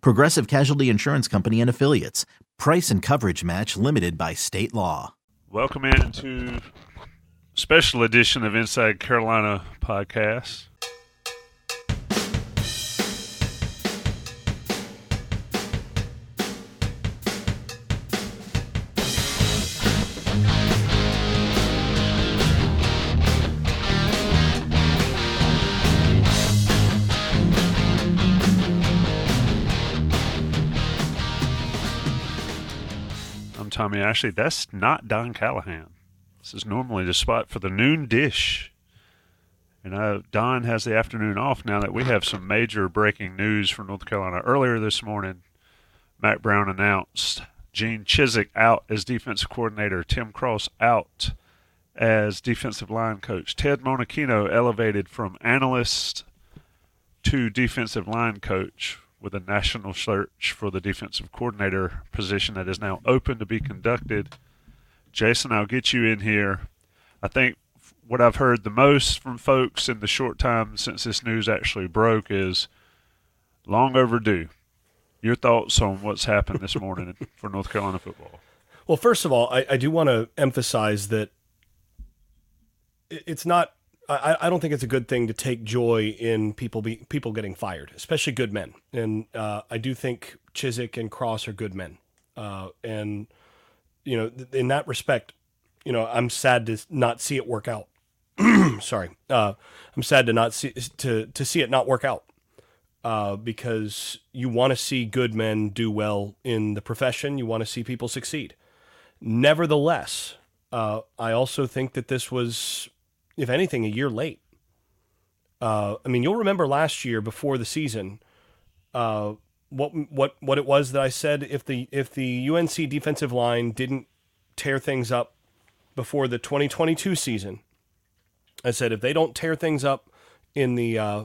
Progressive Casualty Insurance Company and Affiliates. Price and coverage match limited by state law. Welcome into special edition of Inside Carolina podcast. Tommy Ashley. That's not Don Callahan. This is normally the spot for the noon dish. And uh, Don has the afternoon off now that we have some major breaking news from North Carolina. Earlier this morning, Mack Brown announced Gene Chizik out as defensive coordinator, Tim Cross out as defensive line coach, Ted Monachino elevated from analyst to defensive line coach with a national search for the defensive coordinator position that is now open to be conducted. Jason, I'll get you in here. I think what I've heard the most from folks in the short time since this news actually broke is long overdue. Your thoughts on what's happened this morning for North Carolina football? Well, first of all, I, I do want to emphasize that it's not. I, I don't think it's a good thing to take joy in people be, people getting fired, especially good men. And uh, I do think Chizik and Cross are good men. Uh, and you know, in that respect, you know, I'm sad to not see it work out. Sorry, uh, I'm sad to not see to to see it not work out. Uh, because you want to see good men do well in the profession. You want to see people succeed. Nevertheless, uh, I also think that this was, if anything, a year late. Uh, I mean, you'll remember last year before the season, uh, what what what it was that I said if the if the UNC defensive line didn't tear things up before the 2022 season, I said if they don't tear things up in the uh,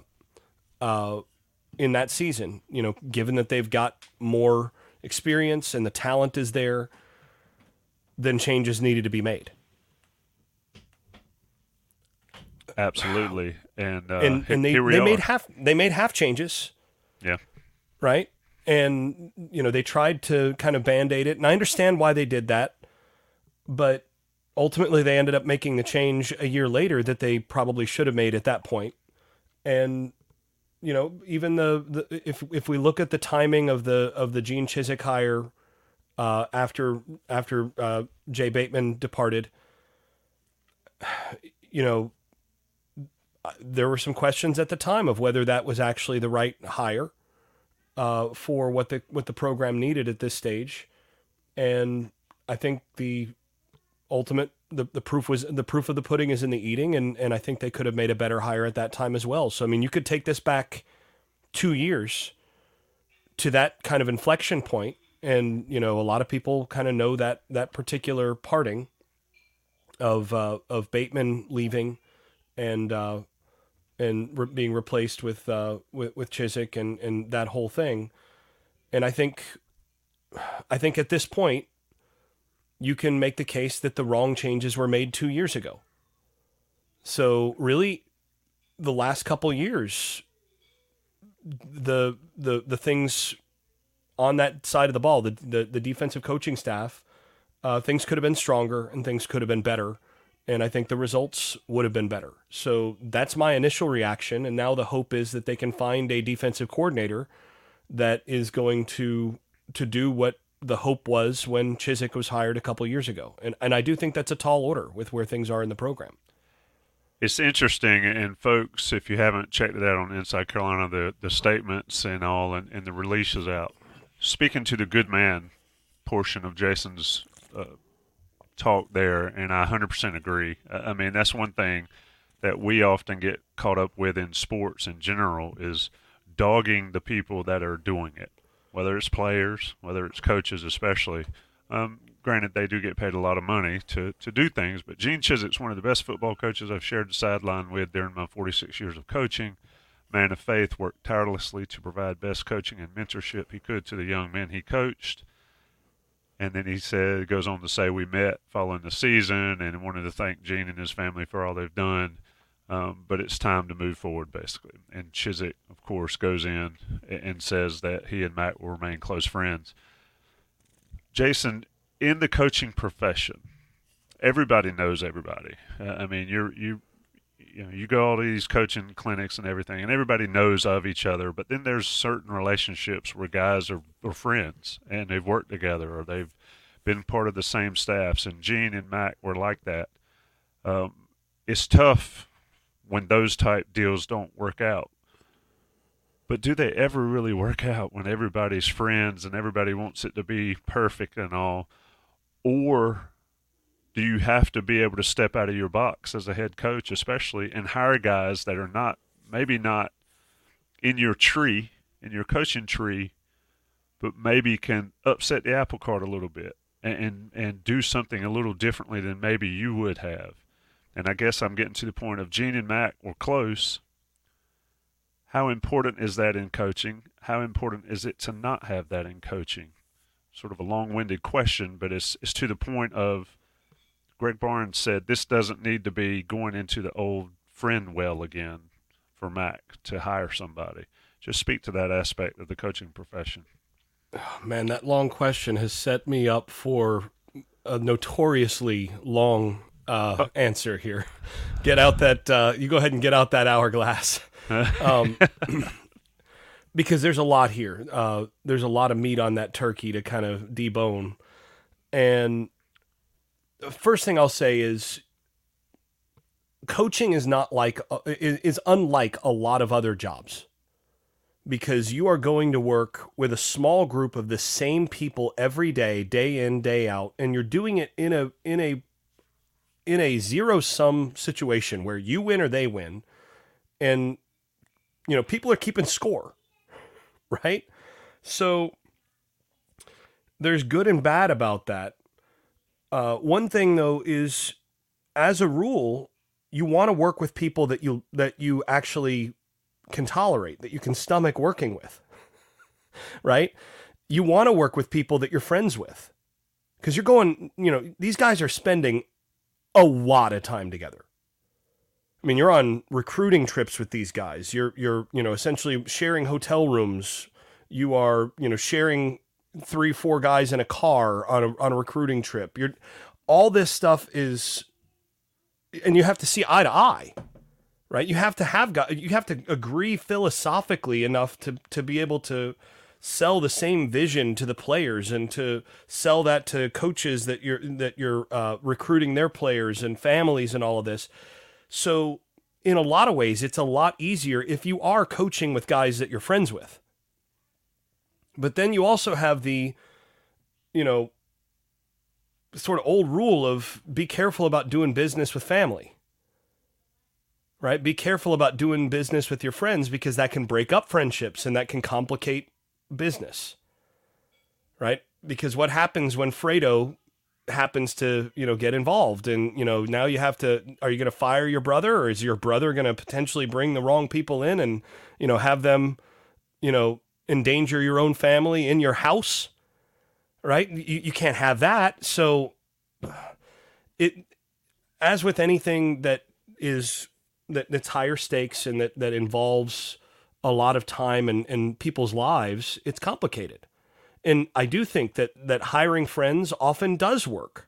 uh, in that season, you know, given that they've got more experience and the talent is there, then changes needed to be made. Absolutely, and uh, and, and they, they made half they made half changes, yeah, right? And you know they tried to kind of band aid it, and I understand why they did that, but ultimately they ended up making the change a year later that they probably should have made at that point. And you know, even the, the if if we look at the timing of the of the Gene Chizik hire uh, after after uh, Jay Bateman departed, you know, there were some questions at the time of whether that was actually the right hire uh, for what the what the program needed at this stage, and I think the ultimate the, the proof was the proof of the pudding is in the eating, and and I think they could have made a better hire at that time as well. So I mean, you could take this back two years to that kind of inflection point, and you know, a lot of people kind of know that that particular parting of uh, of Bateman leaving and uh, and re- being replaced with uh, with, with Chizik and and that whole thing. And I think I think at this point you can make the case that the wrong changes were made two years ago. So really, the last couple years, the the the things on that side of the ball, the the, the defensive coaching staff, uh, things could have been stronger and things could have been better and I think the results would have been better. So that's my initial reaction. And now the hope is that they can find a defensive coordinator that is going to to do what the hope was when Chizik was hired a couple years ago. And and I do think that's a tall order with where things are in the program. It's interesting, and folks, if you haven't checked it out on Inside Carolina, the, the statements and all, and, and the releases out, speaking to the good man portion of Jason's uh, talk there, and I 100% agree. I mean, that's one thing that we often get caught up with in sports in general is dogging the people that are doing it, whether it's players, whether it's coaches, especially. Um, granted, they do get paid a lot of money to, to do things, but Gene Chizik's one of the best football coaches I've shared the sideline with during my 46 years of coaching. Man of faith, worked tirelessly to provide best coaching and mentorship he could to the young men he coached. And then he said, goes on to say, we met following the season and wanted to thank Gene and his family for all they've done. Um, but it's time to move forward, basically. And Chizik, of course, goes in and says that he and Mack will remain close friends. Jason, in the coaching profession, everybody knows everybody. Uh, I mean, you're you you know you go all these coaching clinics and everything, and everybody knows of each other. But then there's certain relationships where guys are, are friends and they've worked together or they've been part of the same staffs. And Gene and Mack were like that. Um, it's tough when those type deals don't work out. But do they ever really work out when everybody's friends and everybody wants it to be perfect and all? Or do you have to be able to step out of your box as a head coach, especially, and hire guys that are not, maybe not in your tree, in your coaching tree, but maybe can upset the apple cart a little bit and, and, and do something a little differently than maybe you would have? And I guess I'm getting to the point of Gene and Mack were close. How important is that in coaching? How important is it to not have that in coaching? sort of a long-winded question, but it's it's to the point of Greg Barnes said this doesn't need to be going into the old friend well again for Mack to hire somebody. Just speak to that aspect of the coaching profession. Oh, man, that long question has set me up for a notoriously long uh, uh answer here. Get out that uh, you go ahead and get out that hourglass. um, because there's a lot here. Uh, there's a lot of meat on that turkey to kind of debone. And first thing I'll say is coaching is not like uh, is unlike a lot of other jobs because you are going to work with a small group of the same people every day day in day out and you're doing it in a in a in a zero sum situation where you win or they win and you know people are keeping score right? So there's good and bad about that. Uh, one thing though is, as a rule, you want to work with people that you that you actually can tolerate, that you can stomach working with, right? You want to work with people that you're friends with, because you're going. You know, these guys are spending a lot of time together. I mean, you're on recruiting trips with these guys. You're you're you know essentially sharing hotel rooms. You are you know sharing three four guys in a car on a on a recruiting trip. You're all this stuff is, and you have to see eye to eye, right? You have to have you have to agree philosophically enough to to be able to sell the same vision to the players and to sell that to coaches that you're that you're uh, recruiting their players and families and all of this so, in a lot of ways, it's a lot easier if you are coaching with guys that you're friends with. But then you also have the, you know, sort of old rule of be careful about doing business with family. Right? Be careful about doing business with your friends because that can break up friendships and that can complicate business. Right? Because what happens when Fredo happens to you know get involved and you know now you have to are you going to fire your brother or is your brother going to potentially bring the wrong people in and you know have them you know endanger your own family in your house right you, you can't have that so it as with anything that is that that's higher stakes and that that involves a lot of time and and people's lives it's complicated and I do think that that hiring friends often does work.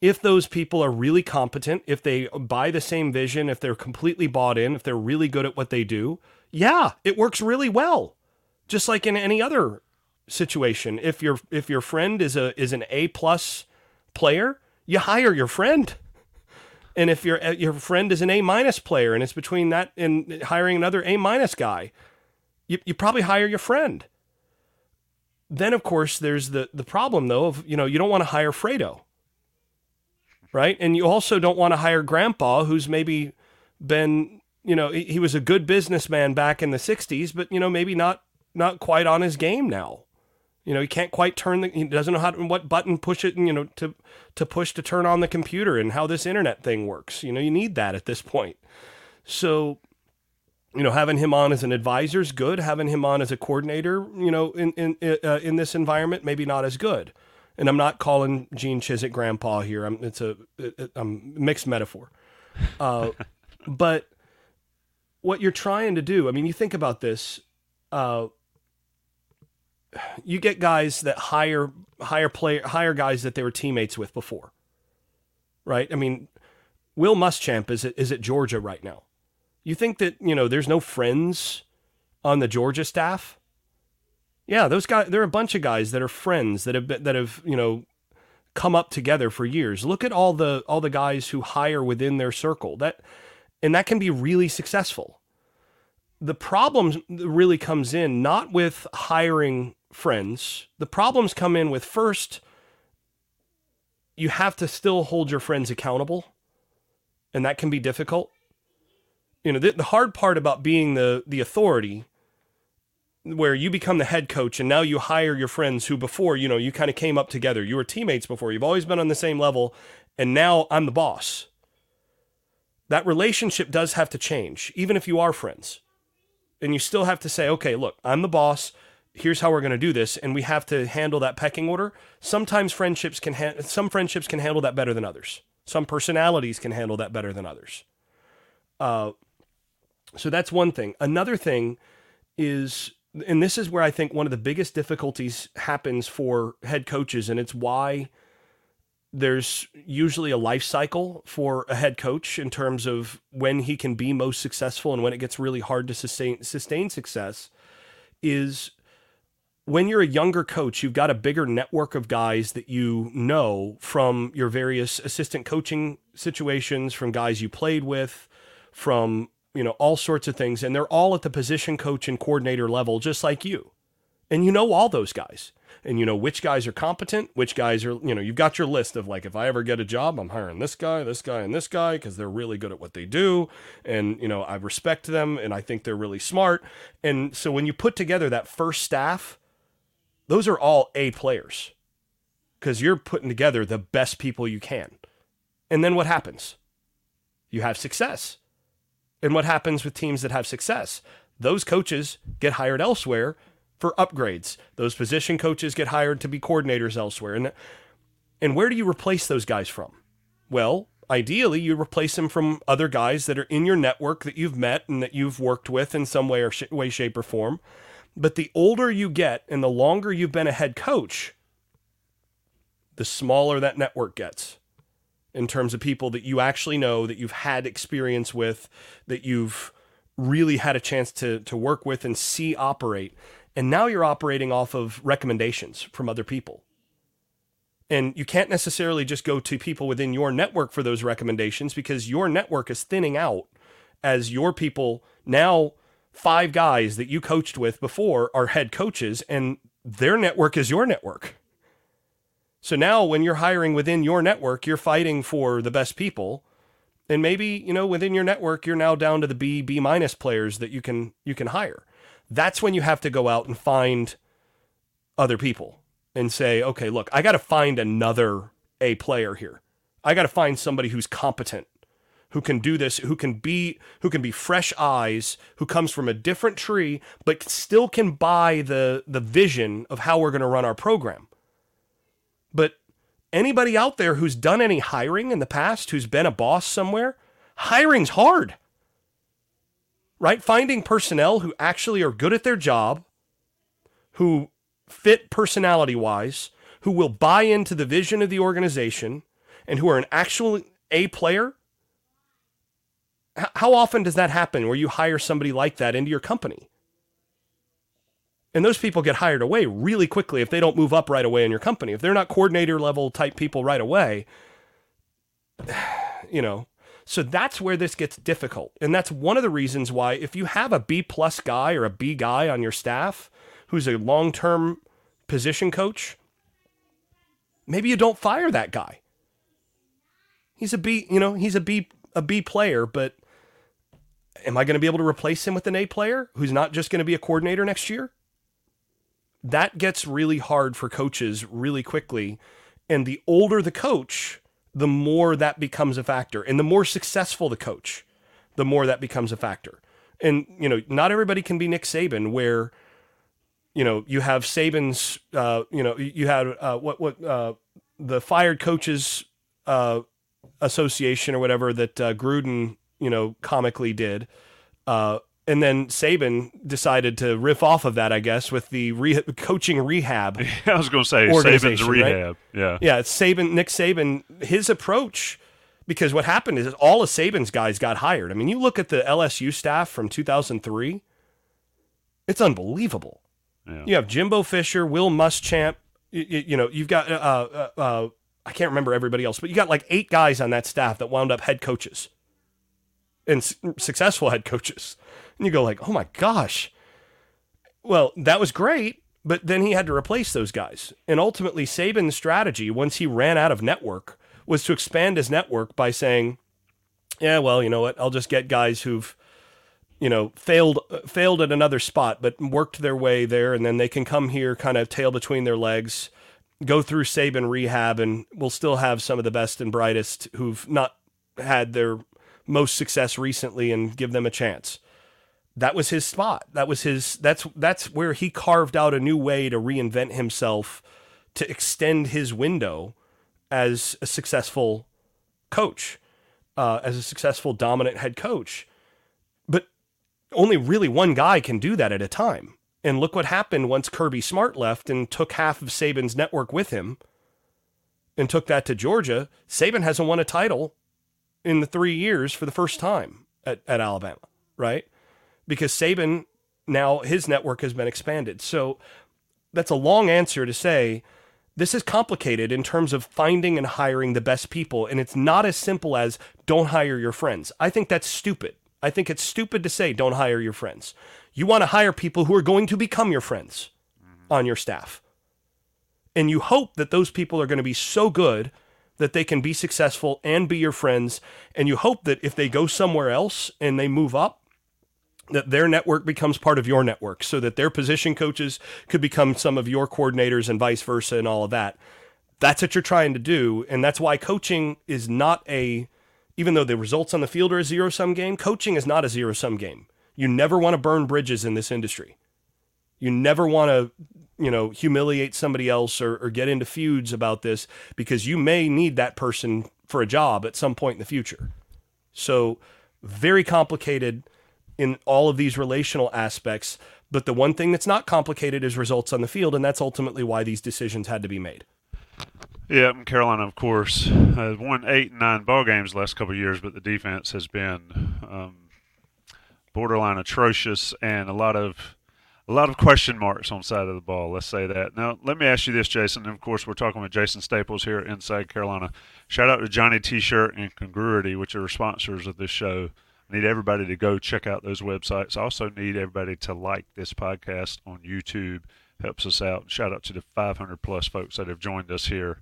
If those people are really competent, if they buy the same vision, if they're completely bought in, if they're really good at what they do, yeah, it works really well. Just like in any other situation. If your if your friend is a is an A plus player, you hire your friend. And if your your friend is an A minus player and it's between that and hiring another A minus guy, you, you probably hire your friend. Then of course there's the the problem though of you know you don't want to hire Fredo. Right? And you also don't want to hire grandpa who's maybe been you know he, he was a good businessman back in the 60s but you know maybe not not quite on his game now. You know, he can't quite turn the. He doesn't know how to, what button push it. You know, to to push to turn on the computer and how this internet thing works. You know, you need that at this point. So, you know, having him on as an advisor is good. Having him on as a coordinator, you know, in in uh, in this environment, maybe not as good. And I'm not calling Gene Chizik grandpa here. I'm it's a it, I'm mixed metaphor. Uh, but what you're trying to do, I mean, you think about this. Uh, you get guys that hire hire player hire guys that they were teammates with before. Right? I mean, Will Muschamp is at, is at Georgia right now. You think that, you know, there's no friends on the Georgia staff? Yeah, those guys there are a bunch of guys that are friends that have been, that have, you know, come up together for years. Look at all the all the guys who hire within their circle. That and that can be really successful. The problem really comes in not with hiring friends. The problems come in with first, you have to still hold your friends accountable, and that can be difficult. You know, the, the hard part about being the the authority where you become the head coach and now you hire your friends who before, you know, you kind of came up together. You were teammates before. You've always been on the same level and now I'm the boss. That relationship does have to change even if you are friends. And you still have to say, "Okay, look, I'm the boss here's how we're going to do this and we have to handle that pecking order. Sometimes friendships can ha- some friendships can handle that better than others. Some personalities can handle that better than others. Uh, so that's one thing. Another thing is and this is where i think one of the biggest difficulties happens for head coaches and it's why there's usually a life cycle for a head coach in terms of when he can be most successful and when it gets really hard to sustain sustain success is when you're a younger coach, you've got a bigger network of guys that you know from your various assistant coaching situations, from guys you played with, from you know all sorts of things, and they're all at the position coach and coordinator level, just like you, and you know all those guys, and you know which guys are competent, which guys are you know you've got your list of like if I ever get a job, I'm hiring this guy, this guy, and this guy because they're really good at what they do, and you know I respect them, and I think they're really smart, and so when you put together that first staff those are all A players because you're putting together the best people you can. And then what happens? You have success. And what happens with teams that have success? Those coaches get hired elsewhere for upgrades. Those position coaches get hired to be coordinators elsewhere. And and where do you replace those guys from? Well, ideally you replace them from other guys that are in your network that you've met and that you've worked with in some way or sh- way shape or form but the older you get and the longer you've been a head coach, the smaller that network gets in terms of people that you actually know, that you've had experience with, that you've really had a chance to, to work with and see operate. And now you're operating off of recommendations from other people. And you can't necessarily just go to people within your network for those recommendations because your network is thinning out as your people now five guys that you coached with before are head coaches and their network is your network. So now when you're hiring within your network, you're fighting for the best people. And maybe, you know, within your network, you're now down to the B, B minus players that you can you can hire. That's when you have to go out and find other people and say, okay, look, I got to find another A player here. I got to find somebody who's competent who can do this, who can be who can be fresh eyes, who comes from a different tree, but still can buy the the vision of how we're going to run our program. But anybody out there who's done any hiring in the past, who's been a boss somewhere, hiring's hard. Right? Finding personnel who actually are good at their job, who fit personality wise, who will buy into the vision of the organization, and who are an actual A player how often does that happen where you hire somebody like that into your company? And those people get hired away really quickly if they don't move up right away in your company. If they're not coordinator level type people right away, you know. So that's where this gets difficult. And that's one of the reasons why if you have a B plus guy or a B guy on your staff who's a long term position coach, maybe you don't fire that guy. He's a B, you know, he's a B a B player, but am I going to be able to replace him with an A player who's not just going to be a coordinator next year? That gets really hard for coaches really quickly. And the older the coach, the more that becomes a factor. And the more successful the coach, the more that becomes a factor. And, you know, not everybody can be Nick Saban, where, you know, you have Saban's, uh, you know, you had uh, what, what, uh, the fired coaches uh, association or whatever that uh, Gruden, you know, comically did. Uh, and then Saban decided to riff off of that, I guess, with the re- coaching rehab. Yeah, I was going to say Saban's rehab. Right? Yeah, yeah. It's Saban, Nick Saban. His approach, because what happened is all of Saban's guys got hired. I mean, you look at the LSU staff from 2003. It's unbelievable. Yeah. You have Jimbo Fisher, Will Muschamp. You, you know, you've got uh, uh, uh, I can't remember everybody else, but you got like eight guys on that staff that wound up head coaches and successful head coaches. And you go like, "Oh my gosh." Well, that was great, but then he had to replace those guys. And ultimately Saban's strategy once he ran out of network was to expand his network by saying, "Yeah, well, you know what? I'll just get guys who've you know, failed failed at another spot, but worked their way there, and then they can come here, kind of tail between their legs, go through Saban rehab, and we'll still have some of the best and brightest who've not had their most success recently, and give them a chance that was his spot. That was his that's that's where he carved out a new way to reinvent himself to extend his window as a successful coach, uh, as a successful dominant head coach. But only really one guy can do that at a time. And look what happened once Kirby Smart left and took half of Saban's network with him and took that to Georgia. Saban hasn't won a title in the three years for the first time at, at Alabama, right? because Saban now his network has been expanded. So that's a long answer to say this is complicated in terms of finding and hiring the best people. And it's not as simple as don't hire your friends. I think that's stupid. I think it's stupid to say don't hire your friends. You want to hire people who are going to become your friends on your staff. And you hope that those people are going to be so good that they can be successful and be your friends. And you hope that if they go somewhere else and they move up, that their network becomes part of your network so that their position coaches could become some of your coordinators and vice versa and all of that. That's what you're trying to do. And that's why coaching is not a, even though the results on the field are a zero sum game, coaching is not a zero sum game. You never want to burn bridges in this industry. You never want to, you know, humiliate somebody else or, or get into feuds about this because you may need that person for a job at some point in the future. So, very complicated in all of these relational aspects. But the one thing that's not complicated is results on the field, and that's ultimately why these decisions had to be made. Yeah, Carolina, of course, has won eight and nine ball games the last couple of years, but the defense has been um, borderline atrocious, and a lot of a lot of question marks on side of the ball. Let's say that. Now, let me ask you this, Jason. And of course, we're talking with Jason Staples here Inside Carolina. Shout out to Johnny T-shirt and Congruity, which are sponsors of this show. I need everybody to go check out those websites. I also need everybody to like this podcast on YouTube. Helps us out. Shout out to the 500 plus folks that have joined us here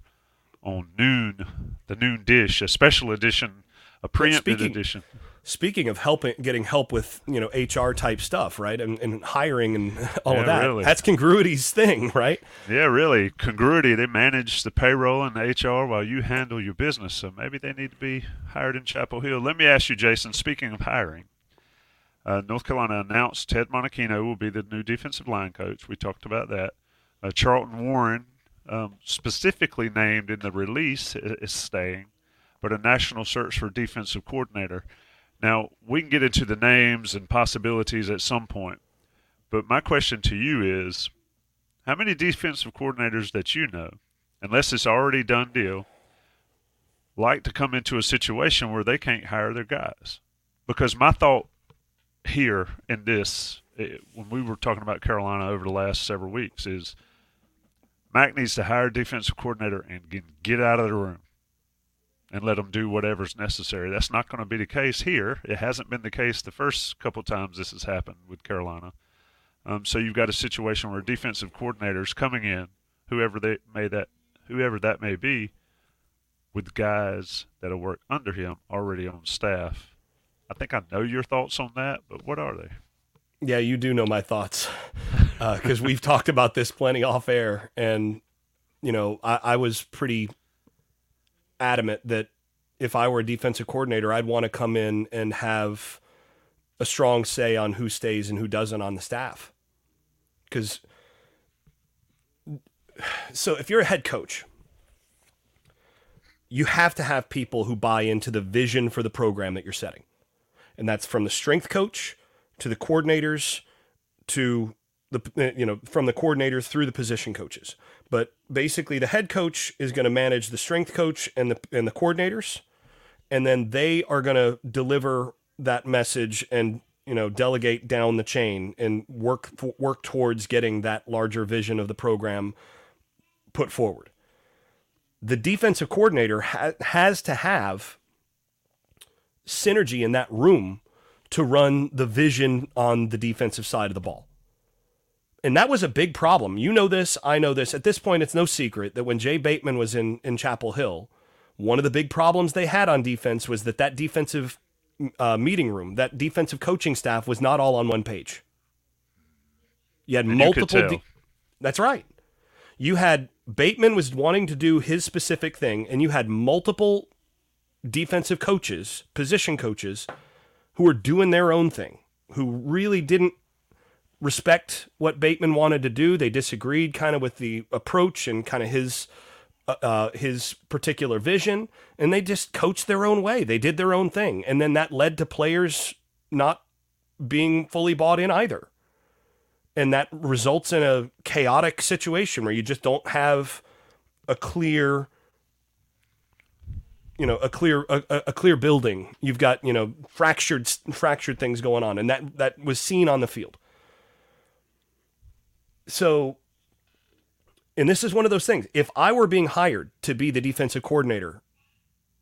on Noon, the Noon Dish, a special edition, a preempted speaking, edition speaking of helping getting help with you know hr type stuff right? And, and hiring and all yeah, of that. really. that's congruity's thing right? Yeah really. Congruity they manage the payroll and the hr while you handle your business so maybe they need to be hired in chapel hill. Let me ask you jason speaking of hiring uh, north carolina announced ted monachino will be the new defensive line coach. We talked about that. Uh, charlton warren um, specifically named in the release is staying but a national search for defensive coordinator now, we can get into the names and possibilities at some point, but my question to you is how many defensive coordinators that you know, unless it's already done deal, like to come into a situation where they can't hire their guys? Because my thought here in this it, when we were talking about Carolina over the last several weeks is Mack needs to hire a defensive coordinator and get, get out of the room and let them do whatever's necessary. That's not going to be the case here. It hasn't been the case the first couple times this has happened with Carolina. Um, so you've got a situation where defensive coordinators coming in, whoever they may that whoever that may be, with guys that'll work under him already on staff. I think I know your thoughts on that, but what are they? Yeah, you do know my thoughts because uh, we've talked about this plenty off air, and you know I, I was pretty adamant that if I were a defensive coordinator, I'd want to come in and have a strong say on who stays and who doesn't on the staff. Because so if you're a head coach, you have to have people who buy into the vision for the program that you're setting. And that's from the strength coach to the coordinators to the you know from the coordinators through the position coaches. But basically the head coach is going to manage the strength coach and the and the coordinators and then they are going to deliver that message and you know delegate down the chain and work work towards getting that larger vision of the program put forward. The defensive coordinator ha- has to have synergy in that room to run the vision on the defensive side of the ball. And that was a big problem. You know this, I know this. At this point, it's no secret that when Jay Bateman was in, in Chapel Hill, one of the big problems they had on defense was that that defensive uh, meeting room, that defensive coaching staff was not all on one page. You had and multiple. You de- that's right. You had Bateman was wanting to do his specific thing, and you had multiple defensive coaches, position coaches, who were doing their own thing, who really didn't respect what Bateman wanted to do. They disagreed kind of with the approach and kind of his uh, uh, his particular vision, and they just coached their own way. They did their own thing, and then that led to players not being fully bought in either, and that results in a chaotic situation where you just don't have a clear you know a clear a, a, clear building you've got you know fractured fractured things going on and that that was seen on the field so and this is one of those things. If I were being hired to be the defensive coordinator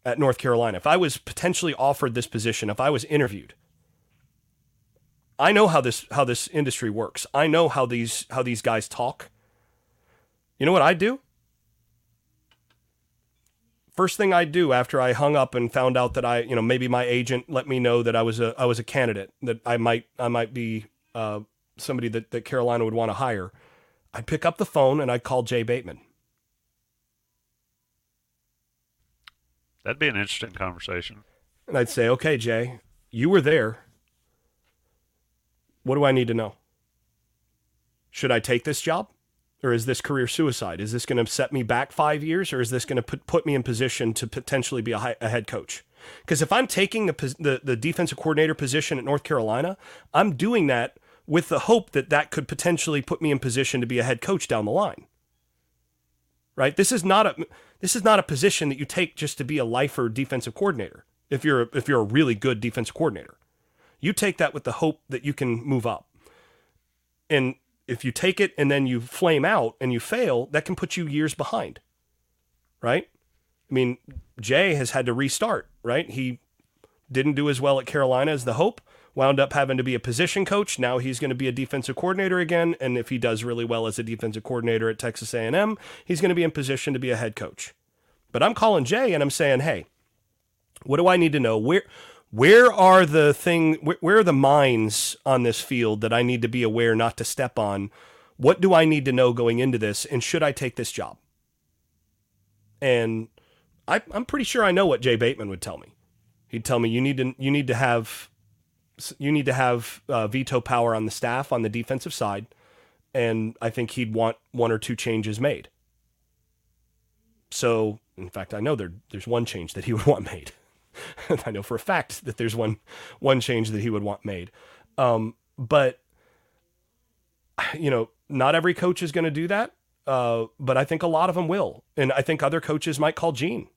at North Carolina, if I was potentially offered this position, if I was interviewed, I know how this how this industry works. I know how these how these guys talk. You know what I'd do? First thing I'd do after I hung up and found out that I, you know, maybe my agent let me know that I was a I was a candidate that I might I might be uh, somebody that, that Carolina would want to hire I'd pick up the phone and I'd call Jay Bateman. That'd be an interesting conversation. And I'd say, okay, Jay, you were there. What do I need to know? Should I take this job? Or is this career suicide? Is this going to set me back five years? Or is this going to put, put me in position to potentially be a, high, a head coach? Because if I'm taking the, the, the defensive coordinator position at North Carolina, I'm doing that – with the hope that that could potentially put me in position to be a head coach down the line. Right? This is not a this is not a position that you take just to be a lifer defensive coordinator. If you're if you're a really good defensive coordinator, you take that with the hope that you can move up. And if you take it and then you flame out and you fail, that can put you years behind. Right? I mean, Jay has had to restart, right? He didn't do as well at Carolina as the hope wound up having to be a position coach. Now he's going to be a defensive coordinator again, and if he does really well as a defensive coordinator at Texas A&M, he's going to be in position to be a head coach. But I'm calling Jay and I'm saying, "Hey, what do I need to know? Where where are the thing where, where are the mines on this field that I need to be aware not to step on? What do I need to know going into this and should I take this job?" And I, I'm pretty sure I know what Jay Bateman would tell me. He'd tell me you need to you need to have you need to have uh, veto power on the staff on the defensive side, and I think he'd want one or two changes made. So, in fact, I know there there's one change that he would want made. I know for a fact that there's one one change that he would want made. Um, but you know, not every coach is going to do that. Uh, but I think a lot of them will, and I think other coaches might call Gene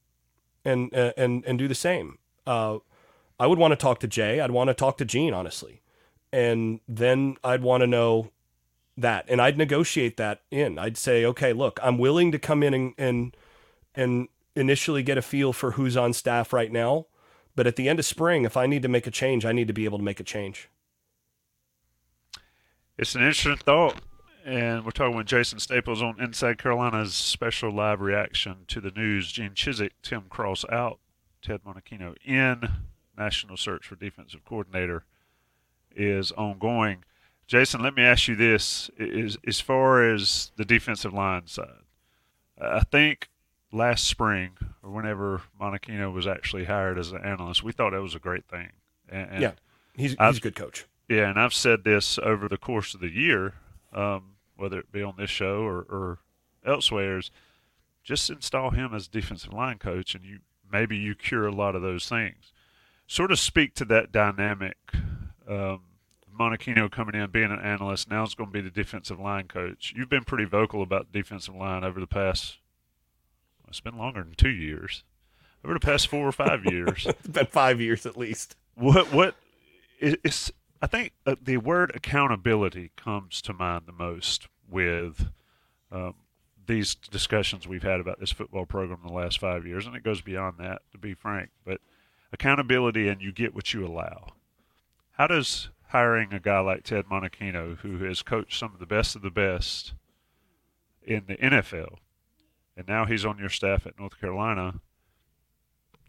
and and and do the same. Uh, I would want to talk to Jay. I'd want to talk to Gene, honestly. and then I'd want to know that, and I'd negotiate that in. I'd say, okay, look, I'm willing to come in and and, and initially get a feel for who's on staff right now, but at the end of spring, if I need to make a change, I need to be able to make a change. It's an interesting thought. And we're talking with Jason Staples on Inside Carolina's special live reaction to the news. Gene Chizik, Tim Cross out, Ted Monachino in. National search for defensive coordinator is ongoing. Jason, let me ask you this: is as far as the defensive line side, I think last spring or whenever Monachino was actually hired as an analyst, we thought that was a great thing. And, and yeah, he's he's I've, a good coach. Yeah, and I've said this over the course of the year, um, whether it be on this show or, or elsewhere, is just install him as defensive line coach, and you maybe you cure a lot of those things. Sort of speak to that dynamic. Um, Monachino coming in, being an analyst, now it's going to be the defensive line coach. You've been pretty vocal about the defensive line over the past, it's been longer than two years, over the past four or five years. it's been five years at least. What, what, it's, I think uh, the word accountability comes to mind the most with um, these discussions we've had about this football program in the last five years, and it goes beyond that, to be frank. But accountability and you get what you allow. How does hiring a guy like Ted Monachino, who has coached some of the best of the best in the NFL, and now he's on your staff at North Carolina.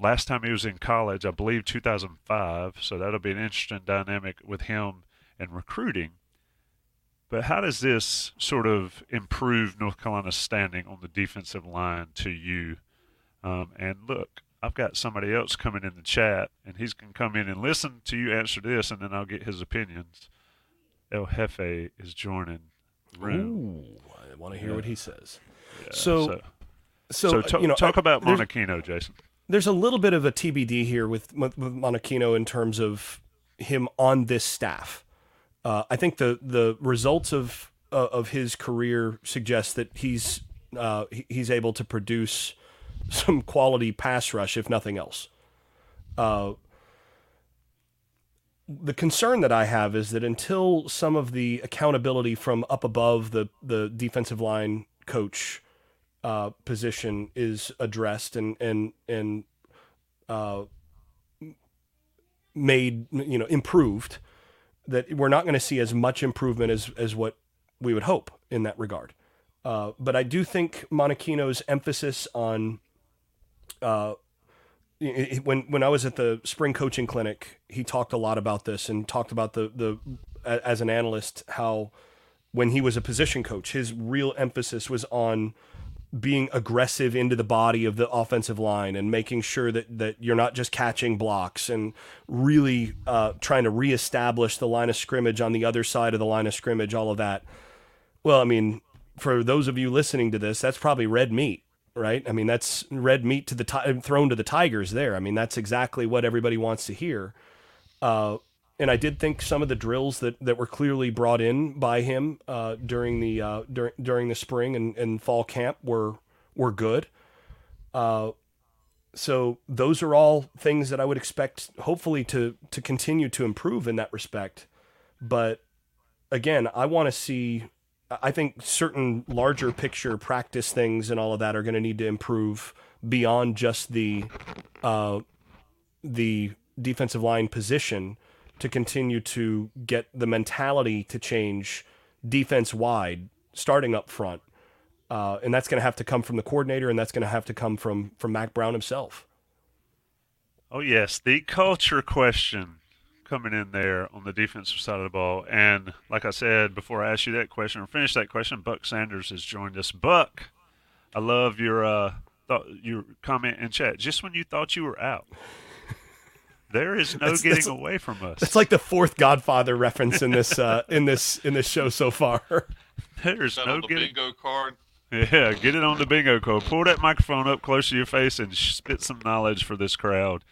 Last time he was in college, I believe 2005, so that'll be an interesting dynamic with him and recruiting. But how does this sort of improve North Carolina's standing on the defensive line to you? Um, and look, I've got somebody else coming in the chat, and he's going to come in and listen to you answer this, and then I'll get his opinions. El Jefe is joining room. Ooh, I want to hear yeah. what he says. Yeah, so, so, so, so t- you know, talk about Monachino, Jason. There's a little bit of a TBD here with, with Monachino in terms of him on this staff. Uh, I think the the results of uh, of his career suggest that he's uh, he's able to produce some quality pass rush, if nothing else. Uh, the concern that I have is that until some of the accountability from up above the the defensive line coach uh, position is addressed and and and uh, made you know improved, that we're not going to see as much improvement as as what we would hope in that regard. Uh, but I do think Monachino's emphasis on uh, when when I was at the spring coaching clinic, he talked a lot about this and talked about the the as an analyst how when he was a position coach, his real emphasis was on being aggressive into the body of the offensive line and making sure that that you're not just catching blocks and really uh, trying to reestablish the line of scrimmage on the other side of the line of scrimmage, all of that. Well, I mean, for those of you listening to this, that's probably red meat right? I mean, that's red meat to the thrown to the tigers there. I mean, that's exactly what everybody wants to hear. Uh, and I did think some of the drills that, that were clearly brought in by him uh, during the uh, during during the spring and, and fall camp were were good. Uh, so those are all things that I would expect, hopefully, to to continue to improve in that respect. But again, I want to see I think certain larger picture practice things and all of that are going to need to improve beyond just the uh, the defensive line position to continue to get the mentality to change defense wide, starting up front, uh, and that's going to have to come from the coordinator, and that's going to have to come from from Mack Brown himself. Oh yes, the culture question coming in there on the defensive side of the ball. And like I said before, I asked you that question or finished that question. Buck Sanders has joined us. Buck, I love your uh, thought, your comment in chat. Just when you thought you were out, there is no that's, getting that's, away from us. It's like the fourth Godfather reference in this uh, in this in this show so far. There's no the getting bingo card. Yeah, get it on the bingo card. Pull that microphone up close to your face and spit some knowledge for this crowd.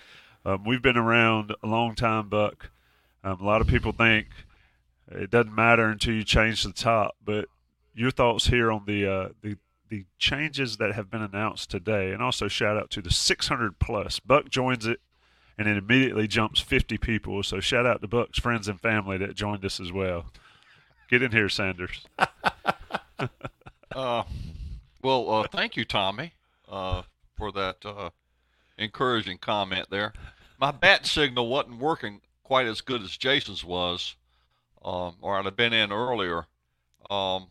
Um, we've been around a long time, Buck. Um, a lot of people think it doesn't matter until you change the top, but your thoughts here on the uh, the the changes that have been announced today, and also shout out to the 600 plus. Buck joins it and it immediately jumps 50 people. So shout out to Buck's friends and family that joined us as well. Get in here, Sanders. uh, well, uh, thank you, Tommy, uh, for that uh, encouraging comment there. My bat signal wasn't working quite as good as Jason's was, um, or I'd have been in earlier. Um,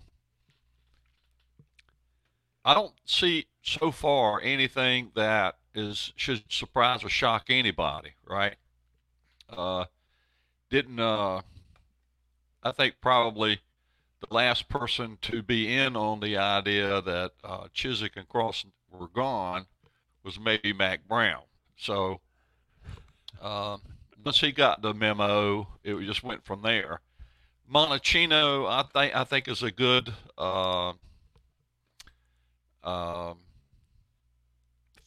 I don't see so far anything that is should surprise or shock anybody, right? Uh, didn't uh, I think probably the last person to be in on the idea that uh, Chizik and Cross were gone was maybe Mack Brown. So um, once he got the memo, it just went from there. Monachino, I think I think is a good uh,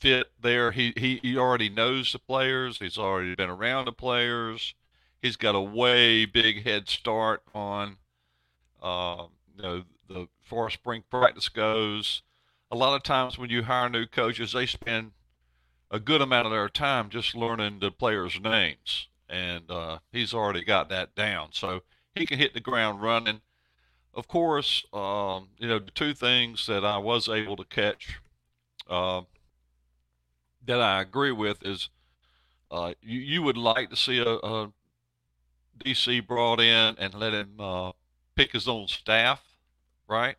fit there. He, he he already knows the players. He's already been around the players. He's got a way big head start on uh, you know the far spring practice goes. A lot of times when you hire new coaches, they spend a good amount of their time just learning the players' names, and uh, he's already got that down. So he can hit the ground running. Of course, um, you know the two things that I was able to catch uh, that I agree with is uh, you, you would like to see a, a DC brought in and let him uh, pick his own staff, right?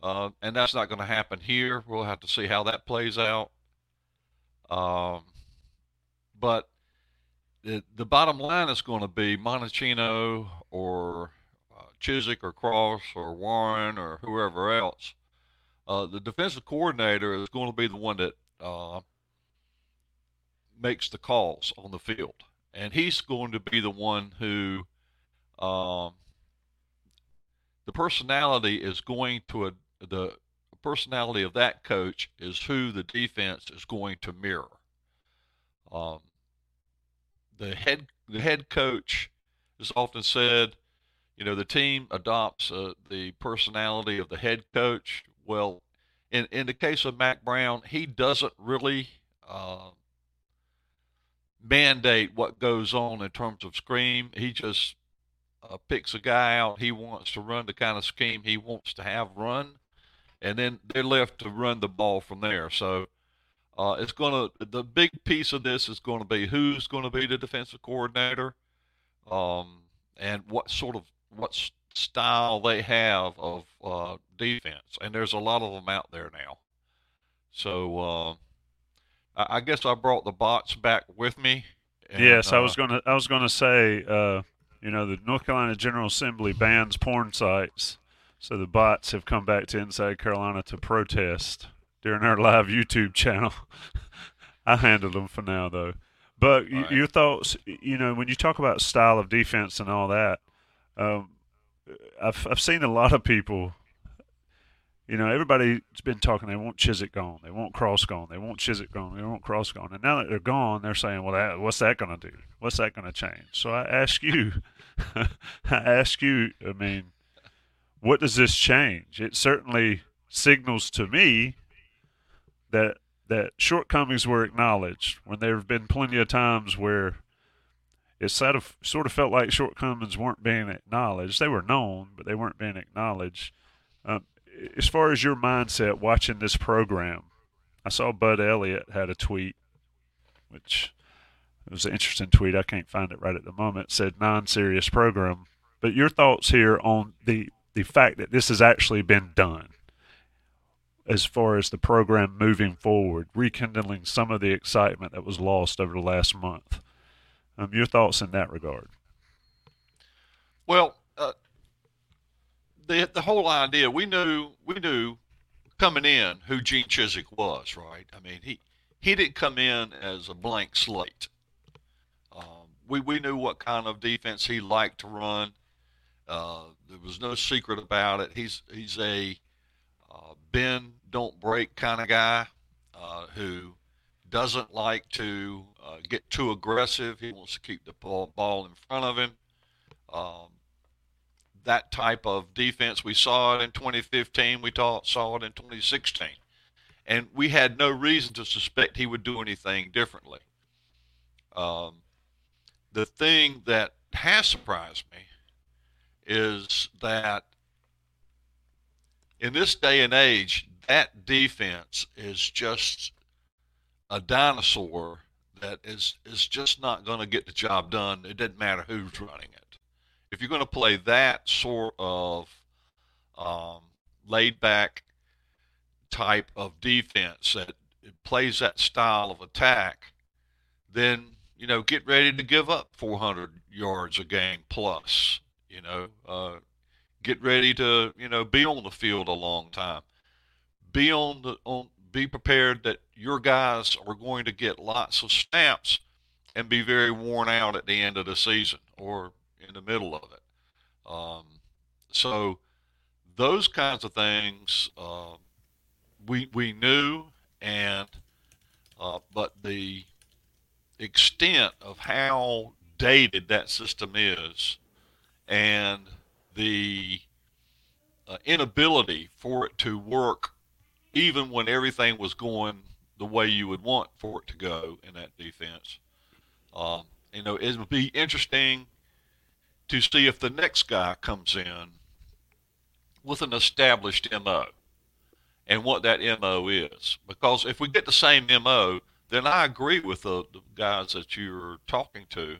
Uh, and that's not going to happen here. We'll have to see how that plays out. Um, but the, the bottom line is going to be Monachino or uh, Chizik or Cross or Warren or whoever else. Uh, the defensive coordinator is going to be the one that uh, makes the calls on the field, and he's going to be the one who um, the personality is going to the personality of that coach is who the defense is going to mirror. Um, the head the head coach is often said, you know, the team adopts uh, the personality of the head coach. Well, in in the case of Mack Brown, he doesn't really uh, mandate what goes on in terms of scheme. He just uh, picks a guy out he wants to run the kind of scheme he wants to have run, and then they're left to run the ball from there. So uh, it's going to the big piece of this is going to be who's going to be the defensive coordinator, um, and what sort of what style they have of uh, defense. And there's a lot of them out there now. So uh, I, I guess I brought the box back with me. And, yes, I was uh, gonna I was gonna say uh, you know, the North Carolina General Assembly bans porn sites. So the bots have come back to Inside Carolina to protest during our live YouTube channel. I handled them for now, though. But right. your thoughts, you know, when you talk about style of defense and all that, um, I've I've seen a lot of people you know, everybody's been talking. They want Chizik gone. They want Cross gone. They want Chizik gone. They want Cross gone. And now that they're gone, they're saying, "Well, that, what's that going to do? What's that going to change?" So I ask you, I ask you. I mean, what does this change? It certainly signals to me that that shortcomings were acknowledged when there have been plenty of times where it sort of sort of felt like shortcomings weren't being acknowledged. They were known, but they weren't being acknowledged. Um, as far as your mindset watching this program, I saw Bud Elliott had a tweet, which was an interesting tweet. I can't find it right at the moment. It said non-serious program. But your thoughts here on the the fact that this has actually been done, as far as the program moving forward, rekindling some of the excitement that was lost over the last month. Um, your thoughts in that regard? Well, uh, the the whole idea we knew we knew coming in who Gene Chizik was, right? I mean, he he didn't come in as a blank slate. Um, we we knew what kind of defense he liked to run. Uh, there was no secret about it. He's he's a uh, bend don't break kind of guy uh, who doesn't like to uh, get too aggressive. He wants to keep the ball, ball in front of him. Um, that type of defense. We saw it in 2015. We saw it in 2016. And we had no reason to suspect he would do anything differently. Um, the thing that has surprised me is that in this day and age, that defense is just a dinosaur that is is just not going to get the job done. It doesn't matter who's running it. If you're going to play that sort of um, laid back type of defense that plays that style of attack, then you know get ready to give up 400 yards a game plus. You know, uh, get ready to you know be on the field a long time. Be on the on be prepared that your guys are going to get lots of snaps and be very worn out at the end of the season or in the middle of it. Um, so those kinds of things uh, we we knew, and uh, but the extent of how dated that system is, and the uh, inability for it to work even when everything was going the way you would want for it to go in that defense. Um, you know, it would be interesting to see if the next guy comes in with an established MO and what that MO is. Because if we get the same MO, then I agree with the, the guys that you're talking to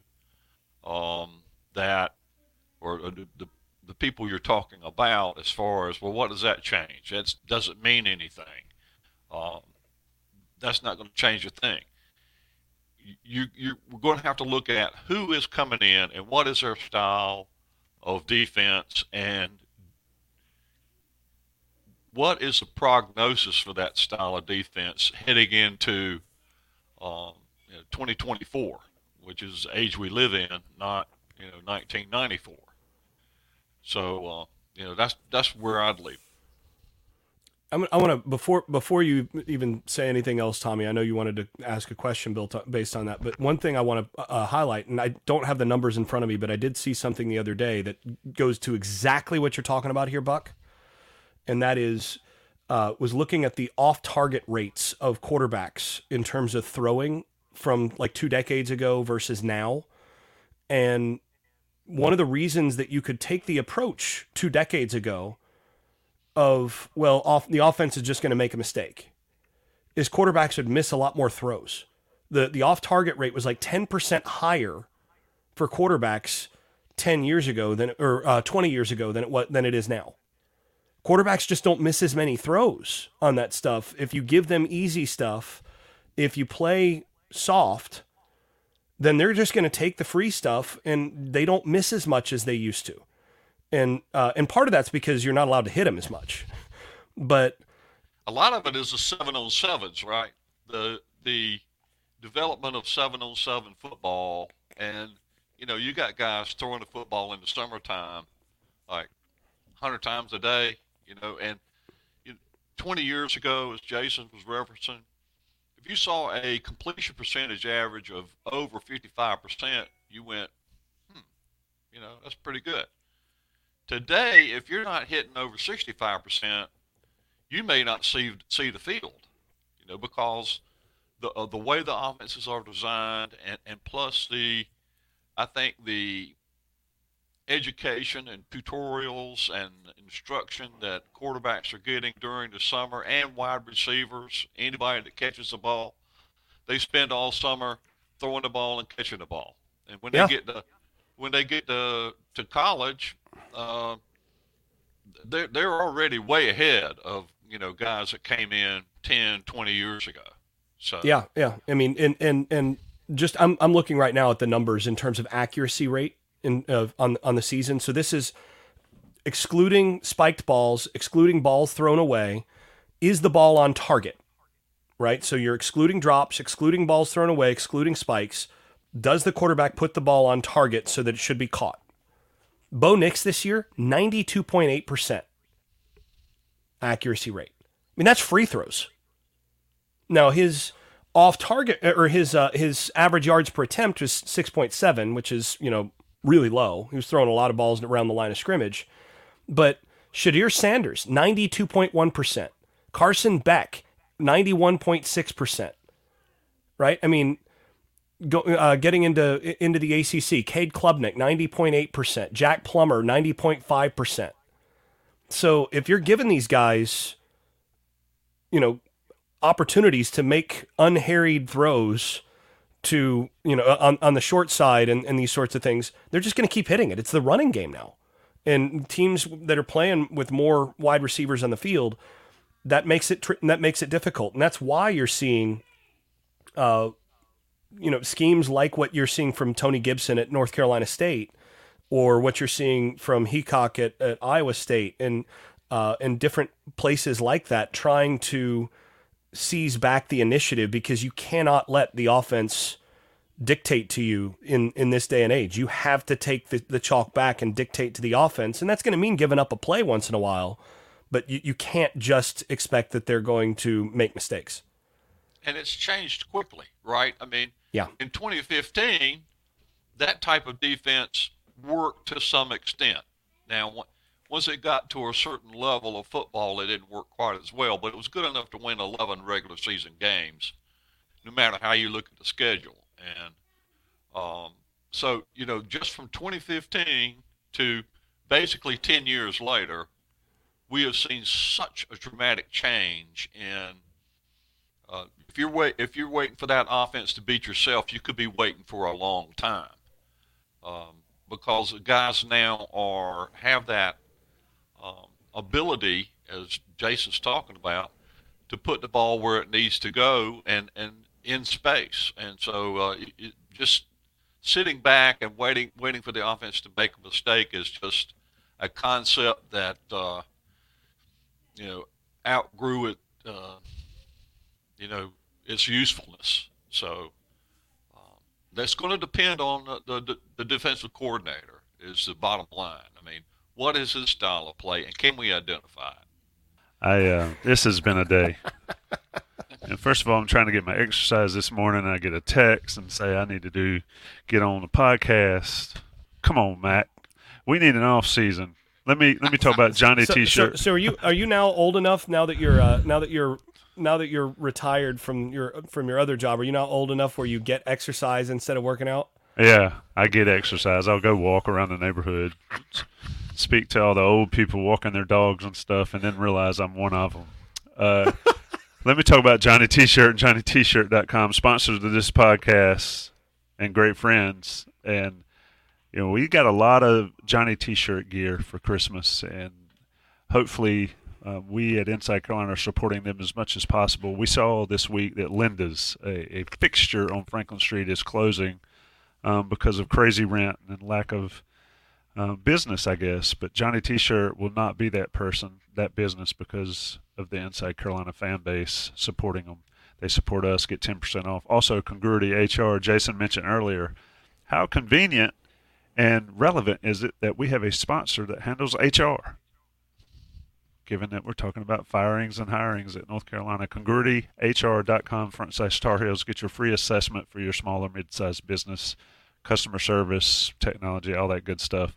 um, that, or the, the the people you're talking about as far as well what does that change? That doesn't mean anything. Um, that's not going to change a thing. You you're going to have to look at who is coming in and what is their style of defense and what is the prognosis for that style of defense heading into um, you know, 2024 which is the age we live in not you know 1994 so uh, you know that's that's where I'd leave. I'm, I want to before before you even say anything else, Tommy. I know you wanted to ask a question built based on that, but one thing I want to uh, highlight, and I don't have the numbers in front of me, but I did see something the other day that goes to exactly what you're talking about here, Buck, and that is uh, was looking at the off-target rates of quarterbacks in terms of throwing from like two decades ago versus now, and one of the reasons that you could take the approach two decades ago of well off the offense is just going to make a mistake is quarterbacks would miss a lot more throws. The the off target rate was like 10% higher for quarterbacks 10 years ago than or uh, 20 years ago than it what than it is now. Quarterbacks just don't miss as many throws on that stuff. If you give them easy stuff if you play soft then they're just going to take the free stuff and they don't miss as much as they used to. And uh, and part of that's because you're not allowed to hit them as much. But a lot of it is the seven on sevens, right? The the development of seven on seven football, and you know you got guys throwing the football in the summertime, like hundred times a day, you know, and you know, 20 years ago, as Jason was referencing, if you saw a completion percentage average of over 55%, you went, hmm, you know, that's pretty good. Today, if you're not hitting over 65%, you may not see see the field, you know, because the uh, the way the offenses are designed, and and plus the, I think the education and tutorials and instruction that quarterbacks are getting during the summer and wide receivers, anybody that catches the ball, they spend all summer throwing the ball and catching the ball. And when yeah. they get to when they get to to college, uh, they're they're already way ahead of you know guys that came in 10, 20 years ago. So yeah, yeah. I mean, and and and just I'm I'm looking right now at the numbers in terms of accuracy rate in uh, on on the season. So this is excluding spiked balls, excluding balls thrown away. Is the ball on target? Right? So you're excluding drops, excluding balls thrown away, excluding spikes. Does the quarterback put the ball on target so that it should be caught? Bo Nix this year, 92.8% accuracy rate. I mean, that's free throws. Now, his off target or his uh, his average yards per attempt was 6.7, which is, you know, really low. He was throwing a lot of balls around the line of scrimmage. But Shedeur Sanders, 92.1%. Carson Beck, 91.6%. Right? I mean, go, uh, getting into into the ACC, Cade Klubnik, 90.8%, Jack Plummer, 90.5%. So if you're giving these guys, you know, opportunities to make unharried throws to, you know, on, on the short side and, and these sorts of things, they're just going to keep hitting it. It's the running game now. And teams that are playing with more wide receivers on the field, that makes it that makes it difficult. And that's why you're seeing uh, you know, schemes like what you're seeing from Tony Gibson at North Carolina State, or what you're seeing from Heacock at, at Iowa State, and uh, and different places like that, trying to seize back the initiative because you cannot let the offense dictate to you in in this day and age. You have to take the, the chalk back and dictate to the offense, and that's going to mean giving up a play once in a while. But you, you can't just expect that they're going to make mistakes. And it's changed quickly, right? I mean, yeah. In 2015, that type of defense worked to some extent. Now, once it got to a certain level of football, it didn't work quite as well, but it was good enough to win 11 regular season games, no matter how you look at the schedule. And um, so, you know, just from 2015 to basically 10 years later, we have seen such a dramatic change in uh, if you're wait if you're waiting for that offense to beat yourself, you could be waiting for a long time. Um, because the guys now are have that um, ability, as Jason's talking about, to put the ball where it needs to go and and in space. And so uh, it, just sitting back and waiting waiting for the offense to make a mistake is just a concept that uh, you know outgrew it. Uh, you know its usefulness. So um, that's going to depend on the, the, the defensive coordinator. Is the bottom line. I mean, what is his style of play, and can we identify it? I uh, this has been a day. and first of all, I'm trying to get my exercise this morning. I get a text and say I need to do get on the podcast. Come on, Matt. We need an off season. Let me let me talk about Johnny so, T-shirt. So, so, are you are you now old enough now that you're uh, now that you're now that you're retired from your from your other job, are you now old enough where you get exercise instead of working out? Yeah, I get exercise. I'll go walk around the neighborhood, speak to all the old people walking their dogs and stuff, and then realize I'm one of them. Uh, let me talk about Johnny T-shirt and JohnnyT-shirt.com, sponsors of this podcast and great friends. And you know, we got a lot of Johnny T-shirt gear for Christmas, and hopefully uh, we at Inside Carolina are supporting them as much as possible. We saw this week that Linda's, a, a fixture on Franklin Street, is closing um, because of crazy rent and lack of uh, business, I guess. But Johnny T-shirt will not be that person, that business, because of the Inside Carolina fan base supporting them. They support us, get 10% off. Also, Congruity HR, Jason mentioned earlier. How convenient and relevant is it that we have a sponsor that handles HR? given that we're talking about firings and hirings at North Carolina. CongruityHR.com front slash Tar Heels. Get your free assessment for your small or mid sized business, customer service, technology, all that good stuff.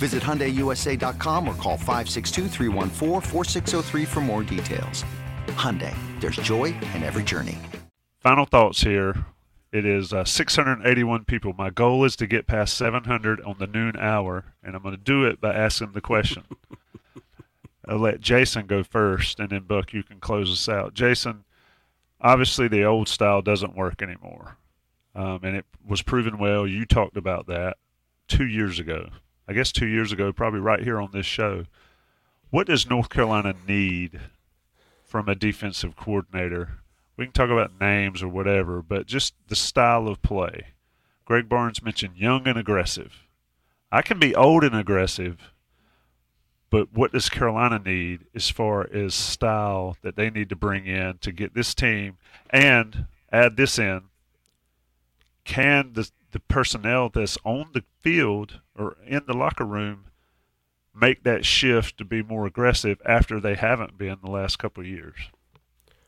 Visit HyundaiUSA.com or call 562 for more details. Hyundai, there's joy in every journey. Final thoughts here. It is uh, 681 people. My goal is to get past 700 on the noon hour, and I'm going to do it by asking the question. I'll let Jason go first, and then Buck, you can close us out. Jason, obviously the old style doesn't work anymore, um, and it was proven well. You talked about that two years ago. I guess two years ago, probably right here on this show. What does North Carolina need from a defensive coordinator? We can talk about names or whatever, but just the style of play. Greg Barnes mentioned young and aggressive. I can be old and aggressive, but what does Carolina need as far as style that they need to bring in to get this team and add this in? Can the the personnel that's on the field or in the locker room make that shift to be more aggressive after they haven't been the last couple of years?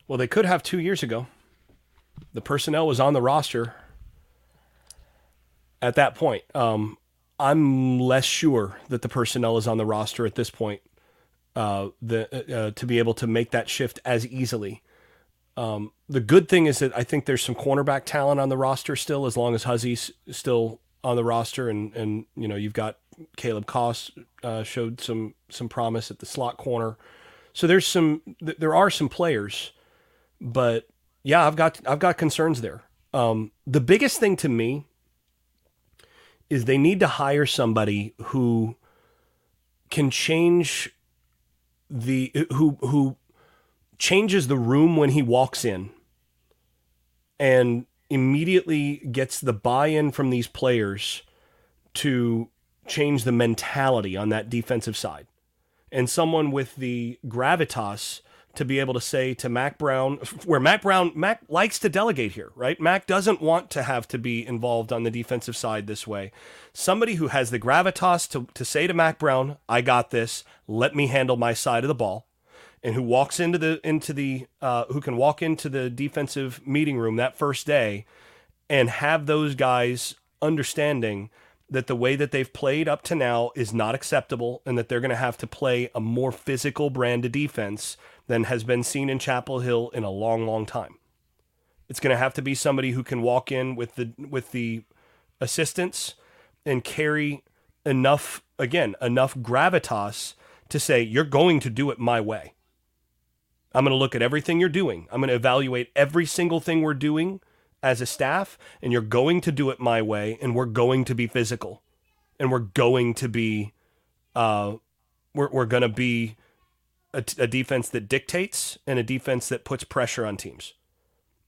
Well, they could have two years ago. The personnel was on the roster at that point. Um, I'm less sure that the personnel is on the roster at this point uh, the, uh, to be able to make that shift as easily. Um, the good thing is that I think there's some cornerback talent on the roster still, as long as Huzzie's still on the roster, and and you know you've got Caleb Koss uh, showed some some promise at the slot corner, so there's some there are some players, but yeah, I've got I've got concerns there. Um, the biggest thing to me is they need to hire somebody who can change the who who changes the room when he walks in and immediately gets the buy-in from these players to change the mentality on that defensive side. And someone with the gravitas to be able to say to Mack Brown, where Mack Brown, Mack likes to delegate here, right? Mack doesn't want to have to be involved on the defensive side this way. Somebody who has the gravitas to, to say to Mack Brown, I got this, let me handle my side of the ball. And who walks into the into the uh, who can walk into the defensive meeting room that first day and have those guys understanding that the way that they've played up to now is not acceptable and that they're going to have to play a more physical brand of defense than has been seen in Chapel Hill in a long, long time. It's going to have to be somebody who can walk in with the with the assistants and carry enough again enough gravitas to say you're going to do it my way. I'm going to look at everything you're doing. I'm going to evaluate every single thing we're doing as a staff, and you're going to do it my way, and we're going to be physical, and we're going to be, uh, we're we're going to be a, a defense that dictates and a defense that puts pressure on teams.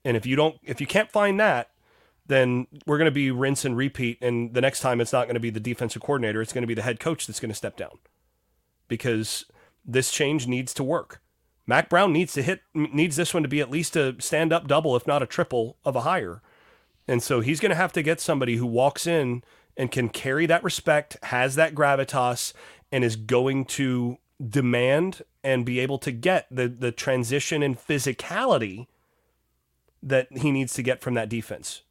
And if you don't, if you can't find that, then we're going to be rinse and repeat. And the next time, it's not going to be the defensive coordinator; it's going to be the head coach that's going to step down, because this change needs to work. Mack Brown needs to hit needs this one to be at least a stand up double, if not a triple of a higher. And so he's going to have to get somebody who walks in and can carry that respect, has that gravitas, and is going to demand and be able to get the the transition and physicality that he needs to get from that defense.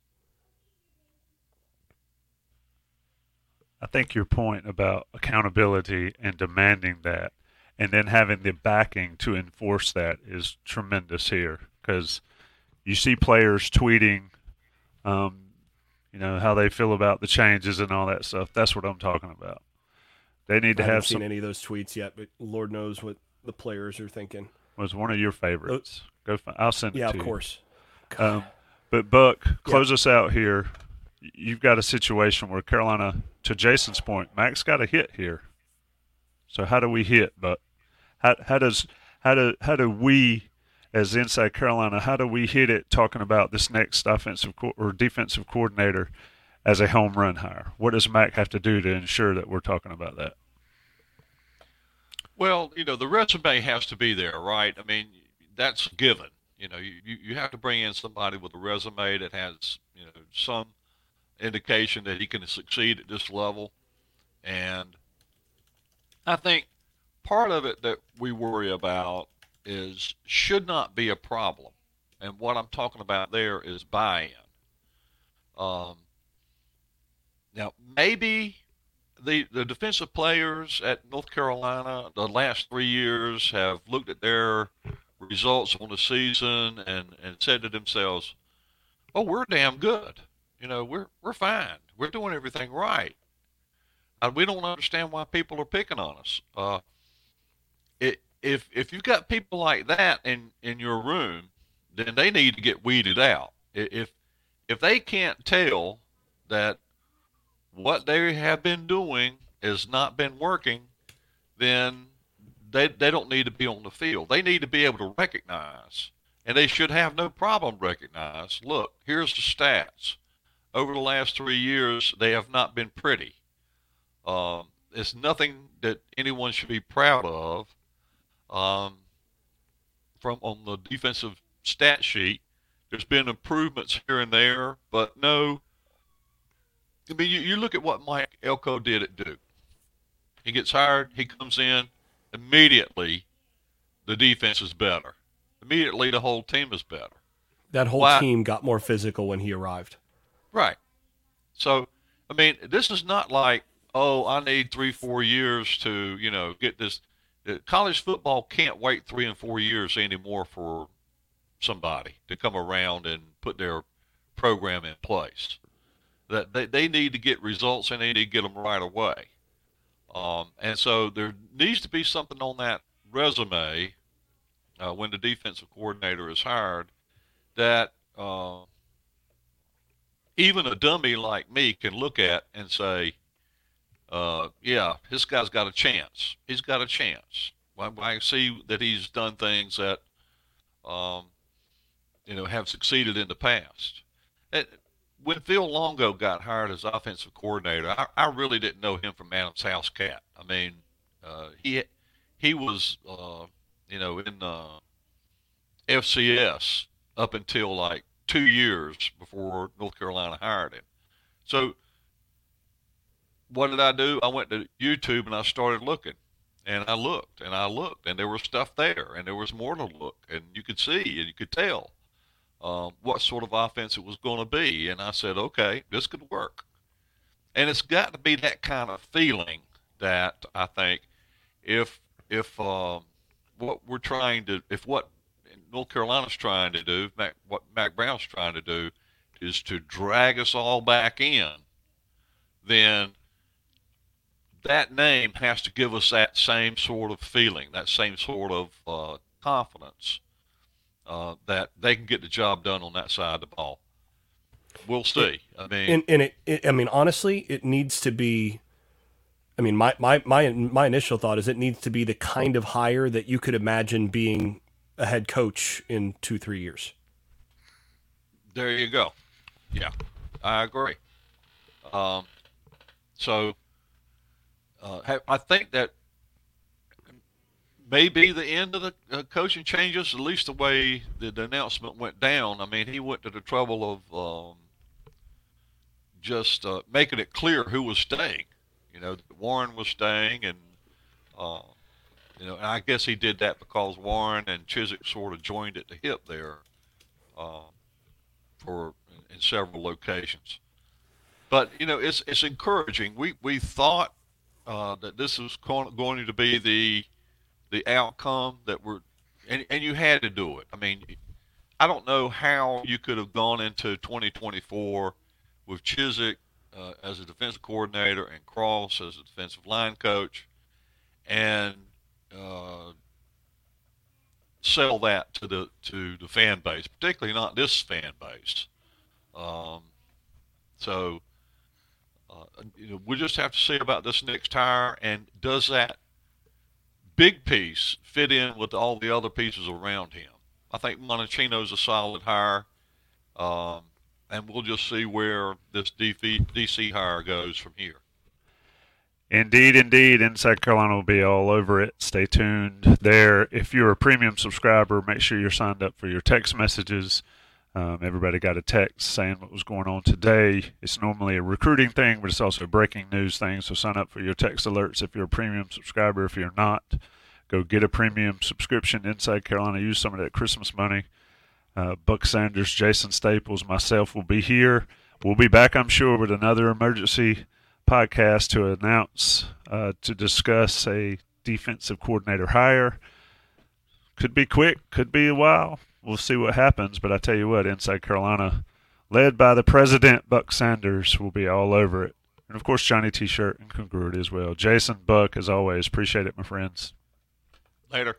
I think your point about accountability and demanding that and then having the backing to enforce that is tremendous here because you see players tweeting um, you know how they feel about the changes and all that stuff that's what i'm talking about they need to I have haven't some seen any of those tweets yet, but Lord knows what the players are thinking. was one of your favorites go find, i'll send it Yeah, to of you. course. Um, but Buck, close us out here. You've got a situation where Carolina, to Jason's point, Mack's got a hit here. So how do we hit? But how how does how do how do we, as inside Carolina, how do we hit it? Talking about this next offensive co- or defensive coordinator as a home run hire. What does Mack have to do to ensure that we're talking about that? Well, you know, the resume has to be there, right? I mean, that's given. You know, you, you have to bring in somebody with a resume that has, you know, some indication that he can succeed at this level. And I think part of it that we worry about is should not be a problem. And what I'm talking about there is buy-in. Um, now, maybe the the defensive players at North Carolina the last three years have looked at their results on the season and, and said to themselves, "Oh, we're damn good. You know, we're we're fine. We're doing everything right. We don't understand why people are picking on us." Uh, it, if if you've got people like that in in your room, then they need to get weeded out. If if they can't tell that what they have been doing has not been working, then they they don't need to be on the field. They need to be able to recognize, and they should have no problem recognize. Look, here's the stats. Over the last three years, they have not been pretty. Um, it's nothing that anyone should be proud of. Um, from on the defensive stat sheet, there's been improvements here and there, but no. I mean, you, you look at what Mike Elko did at Duke. He gets hired, he comes in, immediately the defense is better. Immediately the whole team is better. That whole Why- team got more physical when he arrived. Right. So, I mean, this is not like, oh, I need three, four years to, you know, get this. College football can't wait three and four years anymore for somebody to come around and put their program in place. That they, they need to get results and they need to get them right away. Um, and so there needs to be something on that resume uh, when the defensive coordinator is hired that uh, even a dummy like me can look at and say, uh, yeah, this guy's got a chance. He's got a chance. I, I see that he's done things that, um, you know, have succeeded in the past. And when Phil Longo got hired as offensive coordinator, I, I really didn't know him from Adam's house cat. I mean, uh, he he was, uh, you know, in uh, FCS up until like two years before North Carolina hired him. So what did I do? I went to YouTube and I started looking. And I looked and I looked and there was stuff there and there was more to look and you could see and you could tell um, what sort of offense it was going to be. And I said, okay, this could work. And it's got to be that kind of feeling that I think if if um, what we're trying to if what North Carolina's trying to do, Mack, what Mack Brown's trying to do, is to drag us all back in, then that name has to give us that same sort of feeling, that same sort of uh, confidence uh, that they can get the job done on that side of the ball. We'll see. I mean, And, and it, it, I mean, honestly, it needs to be. I mean, my, my, my, my initial thought is it needs to be the kind of hire that you could imagine being a head coach in two, three years. There you go. Yeah, I agree. Um, so uh, ha- I think that may be the end of the uh, coaching changes, at least the way the, the announcement went down. I mean, he went to the trouble of um, just uh, making it clear who was staying. You know, Warren was staying, and uh, you know, and I guess he did that because Warren and Chizik sort of joined at the hip there uh, for in several locations. But you know, it's it's encouraging. We we thought uh, that this was going to be the the outcome that we're and, and you had to do it. I mean, I don't know how you could have gone into 2024 with Chizik uh, as a defensive coordinator and Cross as a defensive line coach, and uh, sell that to the to the fan base, particularly not this fan base. Um, so, you know, we just have to see about this next hire, and does that big piece fit in with all the other pieces around him? I think Monachino's a solid hire, um, and we'll just see where this DC, DC hire goes from here. Indeed, indeed. Inside Carolina will be all over it. Stay tuned there. If you're a premium subscriber, make sure you're signed up for your text messages. Um, everybody got a text saying what was going on today. It's normally a recruiting thing, but it's also a breaking news thing. So sign up for your text alerts if you're a premium subscriber. If you're not, go get a premium subscription. Inside Carolina, use some of that Christmas money. Uh, Buck Sanders, Jason Staples, myself will be here. We'll be back, I'm sure, with another emergency podcast to announce uh, to discuss a defensive coordinator hire. Could be quick, could be a while. We'll see what happens. But I tell you what, inside Carolina, led by the president, Buck Sanders, will be all over it. And of course, Johnny T-shirt and congruity as well. Jason, Buck, as always, appreciate it, my friends. Later.